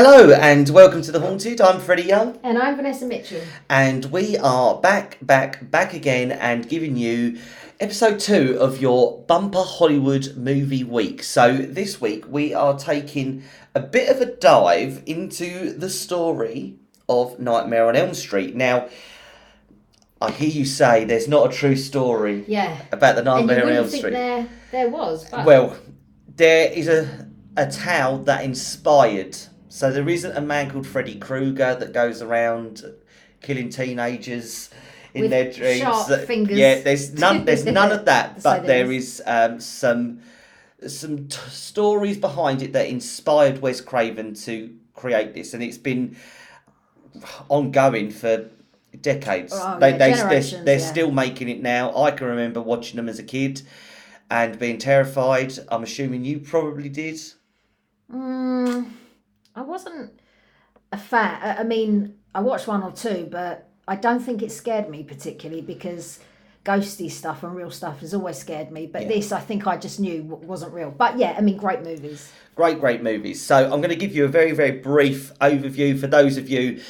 Hello and welcome to The Haunted. I'm Freddie Young And I'm Vanessa Mitchell. and we are back, back, back again and giving you episode two of your Bumper Hollywood Movie Week. So this week we are taking a bit of a dive into the story of Nightmare on Elm Street. Now, I hear you say there's not a true story Yeah. about the Nightmare on Elm Street. there there was, but Well, there is a a tale that inspired. So there isn't a man called Freddy Krueger that goes around killing teenagers in With their dreams. sharp That- fingers. Yeah, there's none. There's none of that. So but there there is um, some some t- stories behind it that inspired Wes Craven to create this, and it's been ongoing for decades. Oh, they, yeah, they, they're, they're yeah. still making it now. I can remember watching them as a kid and being terrified. I'm assuming you probably did. mm, I wasn't a fan. I- mean, I watched one or two, but I don't think it scared me particularly because ghosty stuff and real stuff has always scared me. But Yeah. this, I think, I just knew wasn't real. But yeah, I mean, great movies. Great, great movies. So I'm going to give you a very, very brief overview for those of you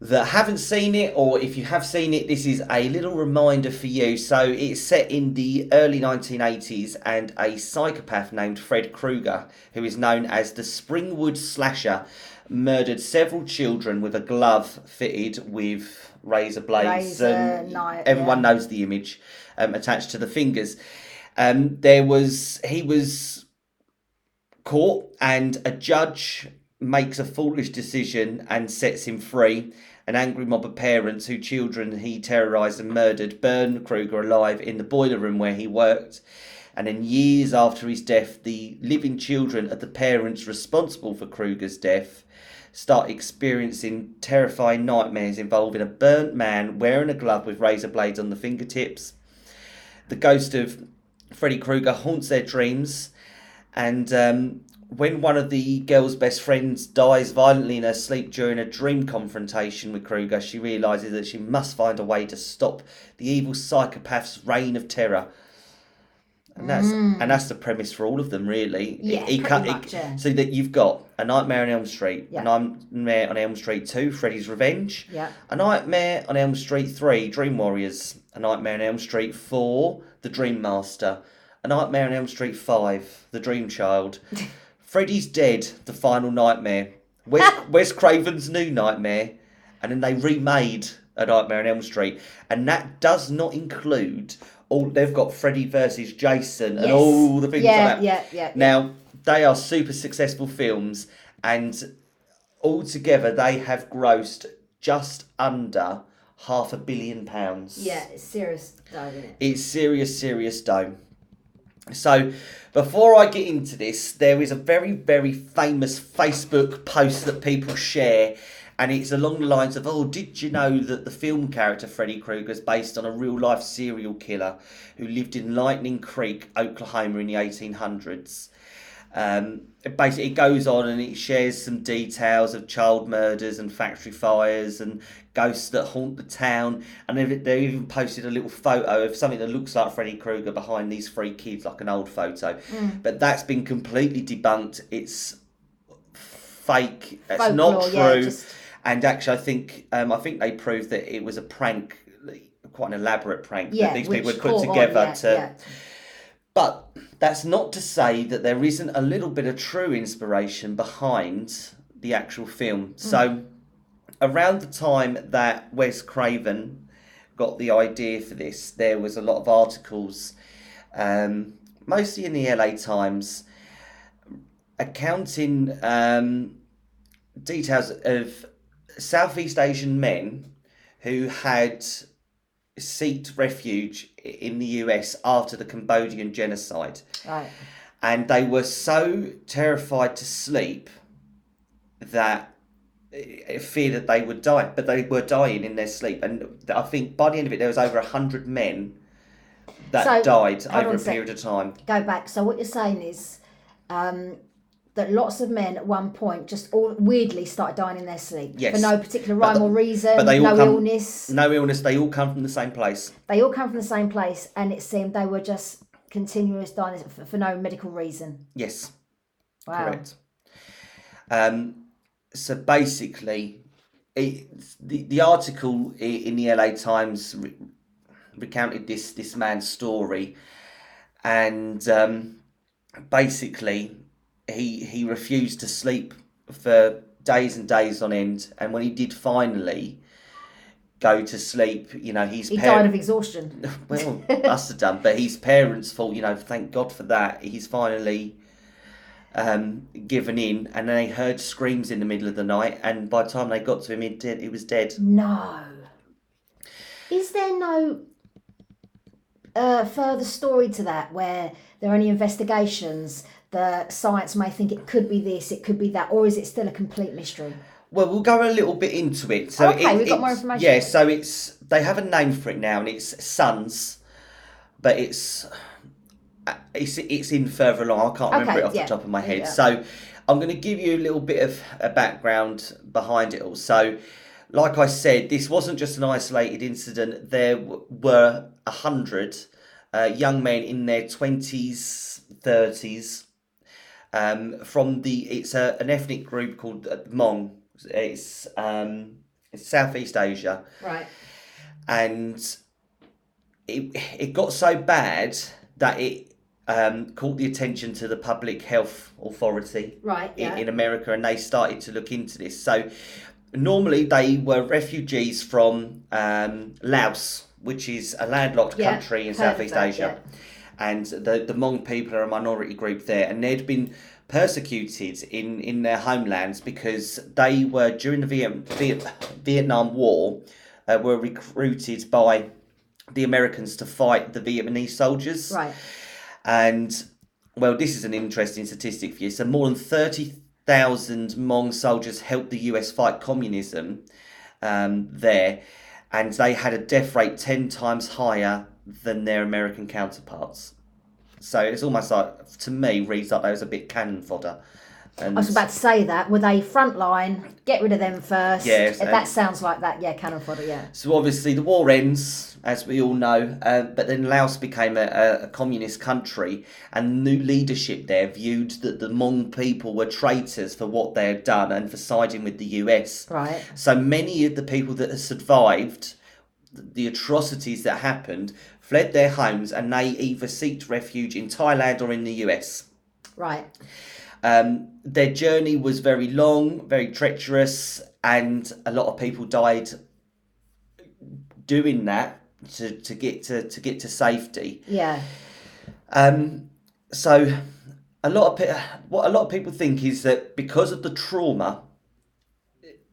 that haven't seen it, or if you have seen it, this is a little reminder for you. So it's set in the early 1980s, and a psychopath named Fred Krueger, who is known as the Springwood Slasher, murdered several children with a glove fitted with razor blades. Razor, and knife, everyone yeah. knows the image um, attached to the fingers. Um, there was he was caught and a judge makes a foolish decision and sets him free. An angry mob of parents whose children he terrorised and murdered burn Krueger alive in the boiler room where he worked. And then years after his death, the living children of the parents responsible for Krueger's death start experiencing terrifying nightmares involving a burnt man wearing a glove with razor blades on the fingertips. The ghost of Freddy Krueger haunts their dreams, and um, when one of the girl's best friends dies violently in her sleep during a dream confrontation with Krueger, she realizes that she must find a way to stop the evil psychopath's reign of terror. And that's and that's the premise for all of them, really. Mm. Yeah, He pretty cut- he- much, yeah. So that you've got a Nightmare on Elm Street, Yeah. a Nightmare on Elm Street Two, Freddy's Revenge, Yeah. a Nightmare on Elm Street 3, Dream Warriors. A Nightmare on Elm Street 4, The Dream Master. A Nightmare on Elm Street 5, The Dream Child. Freddy's Dead, The Final Nightmare. Wes, Wes Craven's New Nightmare. And then they remade A Nightmare on Elm Street. And that does not include all. They've got Freddy versus Jason and Yes. all the things Yeah, like that. yeah, yeah. yeah. Now, they are super successful films, and altogether they have grossed just under half a billion pounds. Yeah, it's serious though, isn't it? It's serious, serious dough. So, before I get into this, there is a very, very famous Facebook post that people share, and it's along the lines of, "Oh, did you know that the film character Freddy Krueger is based on a real-life serial killer who lived in Lightning Creek, Oklahoma, in the 1800s?" Um, it basically, it goes on and it shares some details of child murders and factory fires and ghosts that haunt the town. And they even posted a little photo of something that looks like Freddy Krueger behind these three kids, like an old photo. But that's been completely debunked. It's fake. It's not true. yeah, just- And actually, I think um, I think they proved that it was a prank, quite an elaborate prank Yeah, that these people had put caught on, together yeah, to. But that's not to say that there isn't a little bit of true inspiration behind the actual film. So, around the time that Wes Craven got the idea for this, there was a lot of articles, um, mostly in the LA Times, accounting um, details of Southeast Asian men who had sought refuge in the US after the Cambodian genocide. Right. And they were so terrified to sleep that fear that they would die, but they were dying in their sleep. And I think by the end of it, there was over a hundred men that So, died over a a sec. period of time. go back. So what you're saying is um, that lots of men at one point just all weirdly started dying in their sleep Yes. for no particular rhyme the- or reason, but they all no come- illness. No illness, they all come from the same place. They all come from the same place, and it seemed they were just continuous dying for, for no medical reason. Yes. Wow. Correct. Um, so basically, it, the the article in the LA Times re- recounted this this man's story, and um, basically, he he refused to sleep for days and days on end, and when he did finally go to sleep, you know, his He par- died of exhaustion. well, must have done. But his parents thought, you know, thank God for that. He's finally um, given in, and they heard screams in the middle of the night. And by the time they got to him, he dead. He was dead. No. Is there no uh, further story to that where there are any investigations that science may think it could be this, it could be that, or is it still a complete mystery? Well, we'll go a little bit into it. So Okay, it- we've got more information. Yeah, so it's they have a name for it now, and it's SUNDS, but it's it's it's in further along. I can't remember Okay, it off yeah. the top of my head. Yeah. So I'm going to give you a little bit of a background behind it all. So, like I said, this wasn't just an isolated incident. There w- were a hundred uh, young men in their twenties, thirties. Um, from the it's a, an ethnic group called uh, Hmong. It's um, it's Southeast Asia Right. and it it got so bad that it um, caught the attention to the public health authority Right, in, yeah. in America, and they started to look into this. So normally they were refugees from um, Laos, which is a landlocked Yeah, country in Southeast that, Asia, and the the Hmong people are a minority group there, and they'd been persecuted in in their homelands because they were during the Viet, Vietnam War uh, were recruited by the Americans to fight the Vietnamese soldiers. Right. And well, this is an interesting statistic for you. So more than thirty thousand Hmong soldiers helped the US fight communism um, there, and they had a death rate ten times higher than their American counterparts. So it's almost like, to me, reads like they was a bit cannon fodder. And I was about to say that. Were they frontline? Get rid of them first. Yes, that sounds like that. Yeah, cannon fodder. Yeah. So obviously the war ends, as we all know, uh, but then Laos became a, a, a communist country, and new leadership there viewed that the Hmong people were traitors for what they had done and for siding with the US. Right. So many of the people that had survived the atrocities that happened fled their homes, and they either sought refuge in Thailand or in the US. Right. Um, their journey was very long, very treacherous, and a lot of people died doing that to, to get to, to get to safety. Yeah. Um, so a lot of pe- what a lot of people think is that because of the trauma,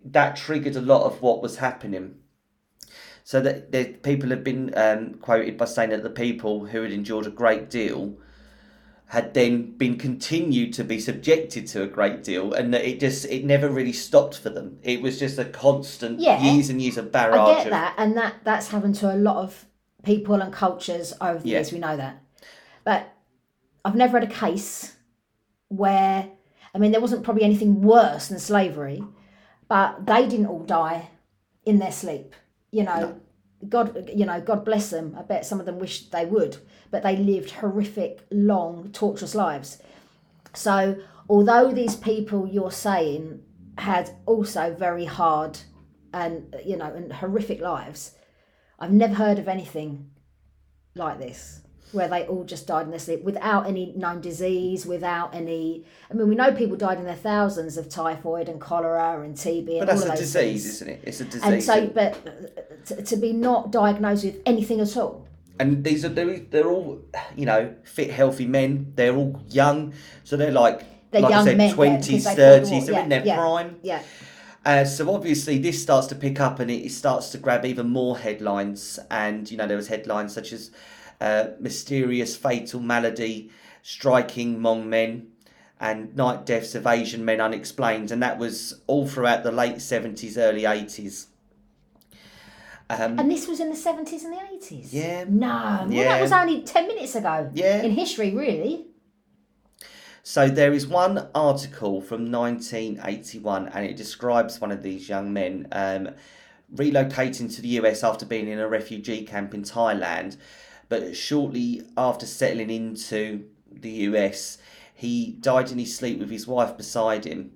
that triggered a lot of what was happening. So that the people have been um, quoted by saying that the people who had endured a great deal had then been continued to be subjected to a great deal, and that it just it never really stopped for them. It was just a constant Yeah. years and years of barrage. I get of, that, and that that's happened to a lot of people and cultures over the Yeah. years. We know that, but I've never had a case where I mean there wasn't probably anything worse than slavery, but they didn't all die in their sleep. You know, God, you know, God bless them. I bet some of them wished they would, but they lived horrific, long, torturous lives. So, although these people you're saying had also very hard and you know and horrific lives, I've never heard of anything like this where they all just died in their sleep without any known disease, without any. I mean, we know people died in their thousands of typhoid and cholera and TB and but that's a disease, things. isn't it? It's a disease. And so, but to, to be not diagnosed with anything at all. and these are they're, they're all you know fit healthy men they're all young so they're like They're like young I said men, yeah, 20s because they fought the 30s war. they're Yeah, in their yeah. prime Yeah. uh, so obviously this starts to pick up and it, it starts to grab even more headlines and you know there was headlines such as uh, mysterious fatal malady striking Hmong men and night deaths of Asian men unexplained and that was all throughout the late 70s early 80s um, And this was in the 70s and the 80s? Yeah. No. Well, Yeah. that was only 10 minutes ago. Yeah. In history, really. So there is one article from 1981, and it describes one of these young men um, relocating to the US after being in a refugee camp in Thailand. But shortly after settling into the US, he died in his sleep with his wife beside him.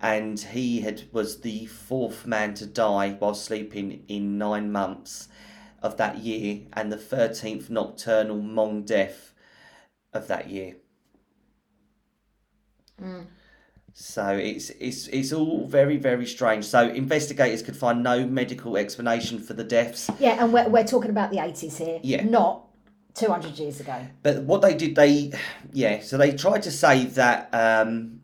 and he had was the fourth man to die while sleeping in nine months of that year, and the thirteenth nocturnal Hmong death of that year. Mm. So it's it's it's all very very strange. So investigators could find no medical explanation for the deaths. Yeah, and we're, we're talking about the 80s here, Yeah. not 200 years ago. But what they did, they yeah, so they tried to say that um,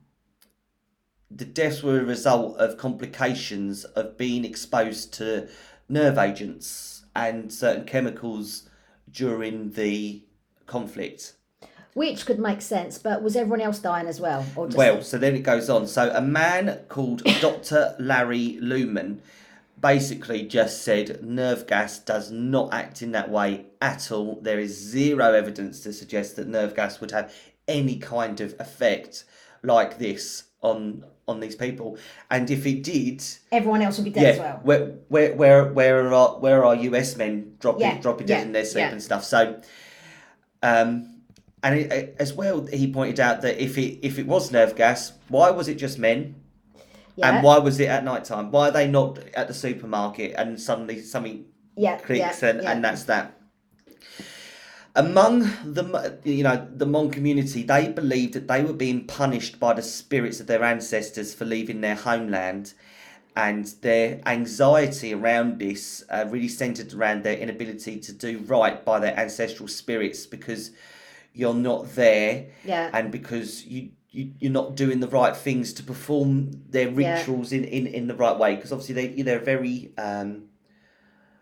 the deaths were a result of complications of being exposed to nerve agents and certain chemicals during the conflict. Which could make sense, but was everyone else dying as well? Or just Well, so then it goes on. So a man called Dr. Larry Luman basically just said nerve gas does not act in that way at all. There is zero evidence to suggest that nerve gas would have any kind of effect like this on on these people. And if it did, everyone else would be dead yeah, as well. where where where where are where are US men dropping Yeah, dropping dead yeah, in their sleep and stuff? So, um, and it, it- as well, he pointed out that if it if it was nerve gas, why was it just men? Yeah, And why was it at night time? Why are they not at the supermarket and suddenly something yeah, clicks yeah, and, and that's that? Among the you know the Hmong community, they believed that they were being punished by the spirits of their ancestors for leaving their homeland, and their anxiety around this uh, really centered around their inability to do right by their ancestral spirits because you're not there yeah. and because you, you you're not doing the right things to perform their Yeah. rituals in, in, in the right way because obviously they they're very um,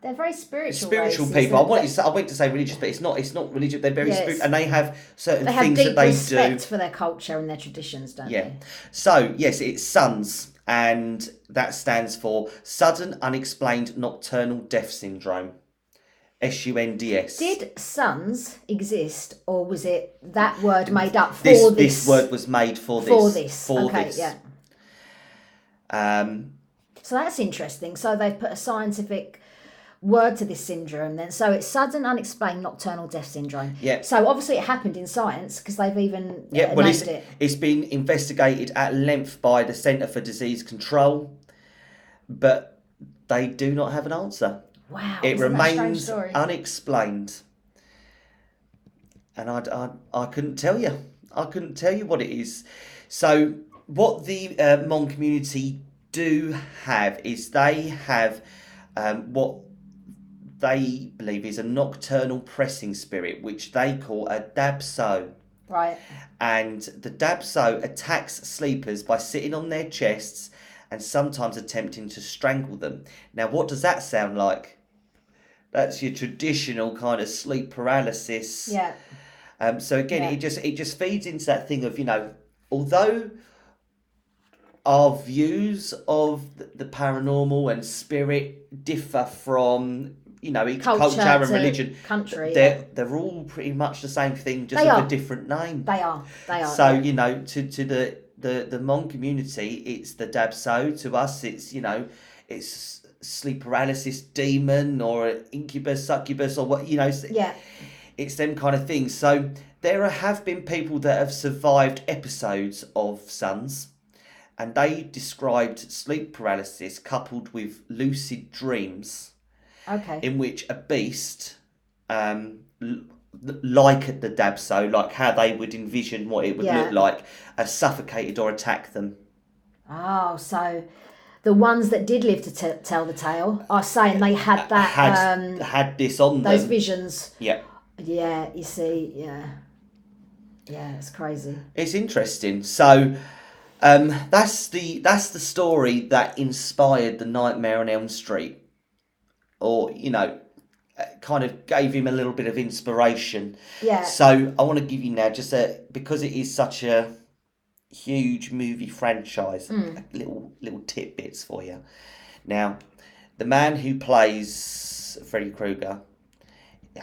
They're very spiritual. spiritual races, people. I want to say, I went to say religious, but it's not it's not religious. They're very spiritual and they have certain They have things that they respect do. for their culture and their traditions, don't Yeah. they? So yes, it's SUNDS, and that stands for Sudden Unexplained Nocturnal Death Syndrome. S U N D S. Did SUNDS exist, or was it that word made up for this, this? this word was made for this for this. for okay, this. yeah. Um, So that's interesting. So they've put a scientific word to this syndrome then. So it's sudden unexplained nocturnal death syndrome. Yeah. So obviously it happened in science because they've even Yeah, uh, well, named it's, it. it's been investigated at length by the Centre for Disease Control, but they do not have an answer. Wow. It isn't that a strange remains unexplained. And I, I, I couldn't tell you. I couldn't tell you what it is. So, what the uh, Hmong community do have is they have um, what they believe is a nocturnal pressing spirit, which they call a dabso right. and the Dabso attacks sleepers by sitting on their chests and sometimes attempting to strangle them. Now, what does that sound like? That's your traditional kind of sleep paralysis. Yeah. Um, so again, Yeah. it just it just feeds into that thing of you know, although our views of the, paranormal and spirit differ from you know each culture, Culture and religion, country, they're yeah. they're all pretty much the same thing, just with a different name. They are. They are. So yeah. you know, to to the the the Hmong community, it's the Dabso. To us, it's you know, it's sleep paralysis demon or an incubus, succubus, or what you know. Yeah. it's them kind of things. So there have been people that have survived episodes of SUNDS, and they described sleep paralysis coupled with lucid dreams Okay. in which a beast, um, l- like the Dabso, like how they would envision what it would Yeah. look like, uh, suffocated or attacked them. Oh, so the ones that did live to t- tell the tale are saying they had that had um, had this on those them. visions. yeah, Yeah, you see, yeah. Yeah, it's crazy. it's interesting. So. Um, that's the that's the story that inspired the Nightmare on Elm Street, or you know, uh, kind of gave him a little bit of inspiration. Yeah. So I want to give you now just a because it is such a huge movie franchise, little little tidbits for you. Now, the man who plays Freddy Krueger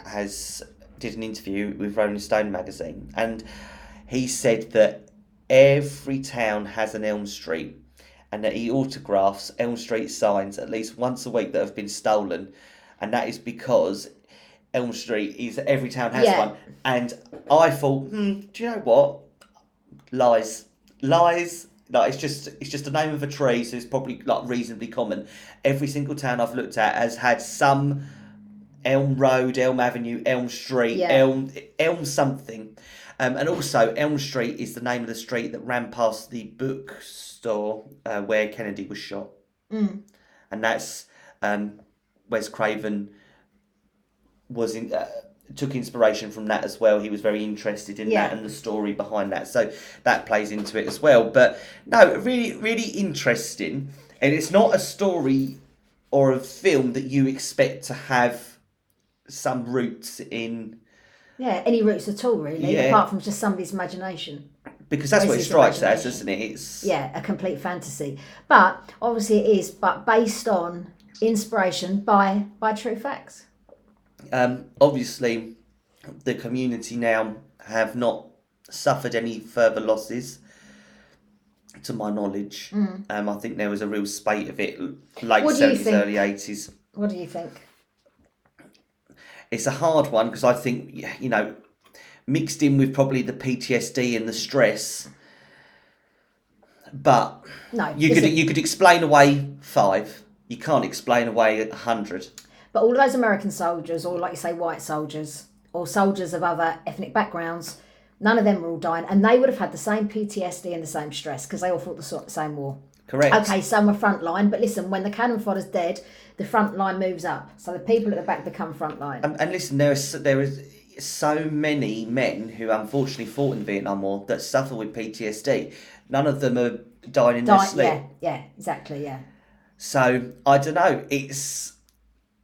has did an interview with Rolling Stone magazine, and he said that every town has an Elm Street, and that he autographs Elm Street signs at least once a week that have been stolen, and that is because Elm Street is every town has Yeah. one. And I thought, hmm, do you know what? Lies, lies. Like it's just it's just the name of a tree, so it's probably like reasonably common. Every single town I've looked at has had some Elm Road, Elm Avenue, Elm Street, Yeah. Elm Elm something. Um, and also, Elm Street is the name of the street that ran past the bookstore uh, where Kennedy was shot. Mm. And that's um, Wes Craven was in, uh, took inspiration from that as well. He was very interested in Yeah. that and the story behind that. So that plays into it as well. But no, really, really interesting. And it's not a story or a film that you expect to have some roots in Yeah, any roots at all, really, Yeah. apart from just somebody's imagination. because that's what it strikes as, doesn't it? It's Yeah, a complete fantasy. But obviously it is, but based on inspiration by by true facts. Um, obviously the community now have not suffered any further losses to my knowledge um, i think there was a real spate of it late Mm. What do you 70s think? early 80s What do you think? it's a hard one because i think you know mixed in with probably the ptsd and the stress but No, you could listen, you could explain away five you can't explain away a hundred but all of those American soldiers, or like you say, white soldiers, or soldiers of other ethnic backgrounds, none of them were all dying, and they would have had the same PTSD and the same stress because they all fought the same war. correct Okay, some were front line, but listen, when the cannon fodder's dead, the front line moves up, so the people at the back become front line. Um, and listen, there is there is so many men who unfortunately fought in the Vietnam War that suffer with PTSD. None of them are dying in their Die- sleep. yeah, yeah, exactly, yeah. So I don't know. It's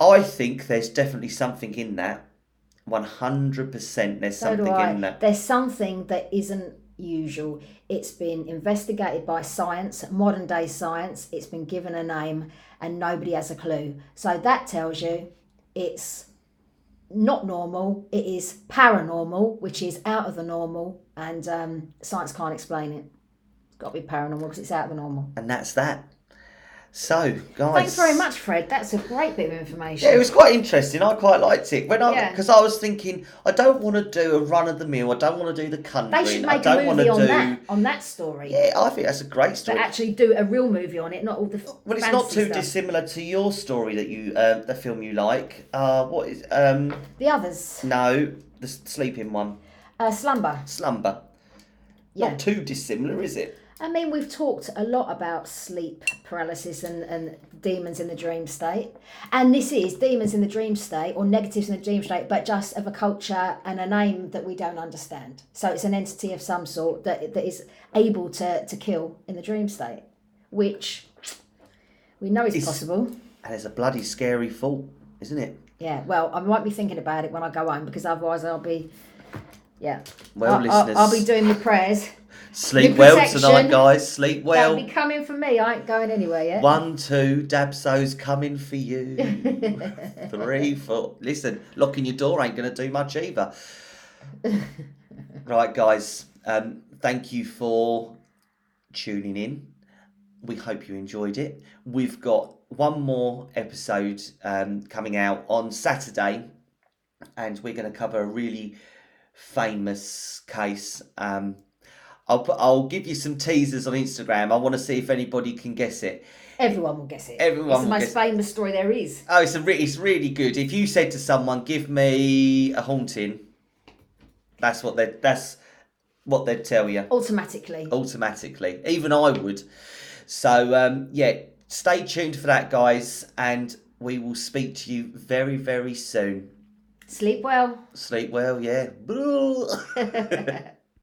I think there's definitely something in that. One hundred percent. There's So something in that. There's something that isn't usual. It's been investigated by science, modern day science. It's been given a name, and nobody has a clue. So that tells you it's not normal. It is paranormal, which is out of the normal, and um, science can't explain it. It's got to be paranormal because it's out of the normal. And that's that. So, guys. Thanks very much, Fred. That's a great bit of information. Yeah, it was quite interesting. I quite liked it when I Yeah. because I was thinking I don't want to do a run of the mill. I don't want to do the country. they should make a don't want movie on do. that on that story. Yeah, I think that's a great story. But actually do a real movie on it, not all the Well, it's not too stuff. dissimilar to your story that you, uh, the film you like. Uh, what is um? The others, No, the sleeping one, uh, Slumber. slumber. Yeah. Not too dissimilar, is it? I mean, we've talked a lot about sleep paralysis and, and demons in the dream state. And this is demons in the dream state or negatives in the dream state, but just of a culture and a name that we don't understand. So it's an entity of some sort that, that is able to, to kill in the dream state, which we know is It's- possible. And it's a bloody scary thought, isn't it? Yeah, well, I might be thinking about it when I go home because otherwise I'll be, yeah. Well, I'll, listeners, I'll, I'll be doing the prayers. Sleep well tonight, guys. Sleep well. That'll be coming for me. I ain't going anywhere yet. One, two, Dabso's coming for you. Three, four. Listen, locking your door ain't going to do much either. right, guys. Um, thank you for tuning in. We hope you enjoyed it. We've got one more episode um, coming out on Saturday, and we're going to cover a really famous case. Um, I'll put, I'll give you some teasers on Instagram. I want to see if anybody can guess it. Everyone will guess it. Everyone it's the most famous story there is. Oh, it's a re- it's really good. If you said to someone, "Give me a haunting," that's what they that's what they'd tell you Automatically. automatically. Even I would. So um, yeah, stay tuned for that, guys, and we will speak to you very very soon. Sleep well. Sleep well, yeah.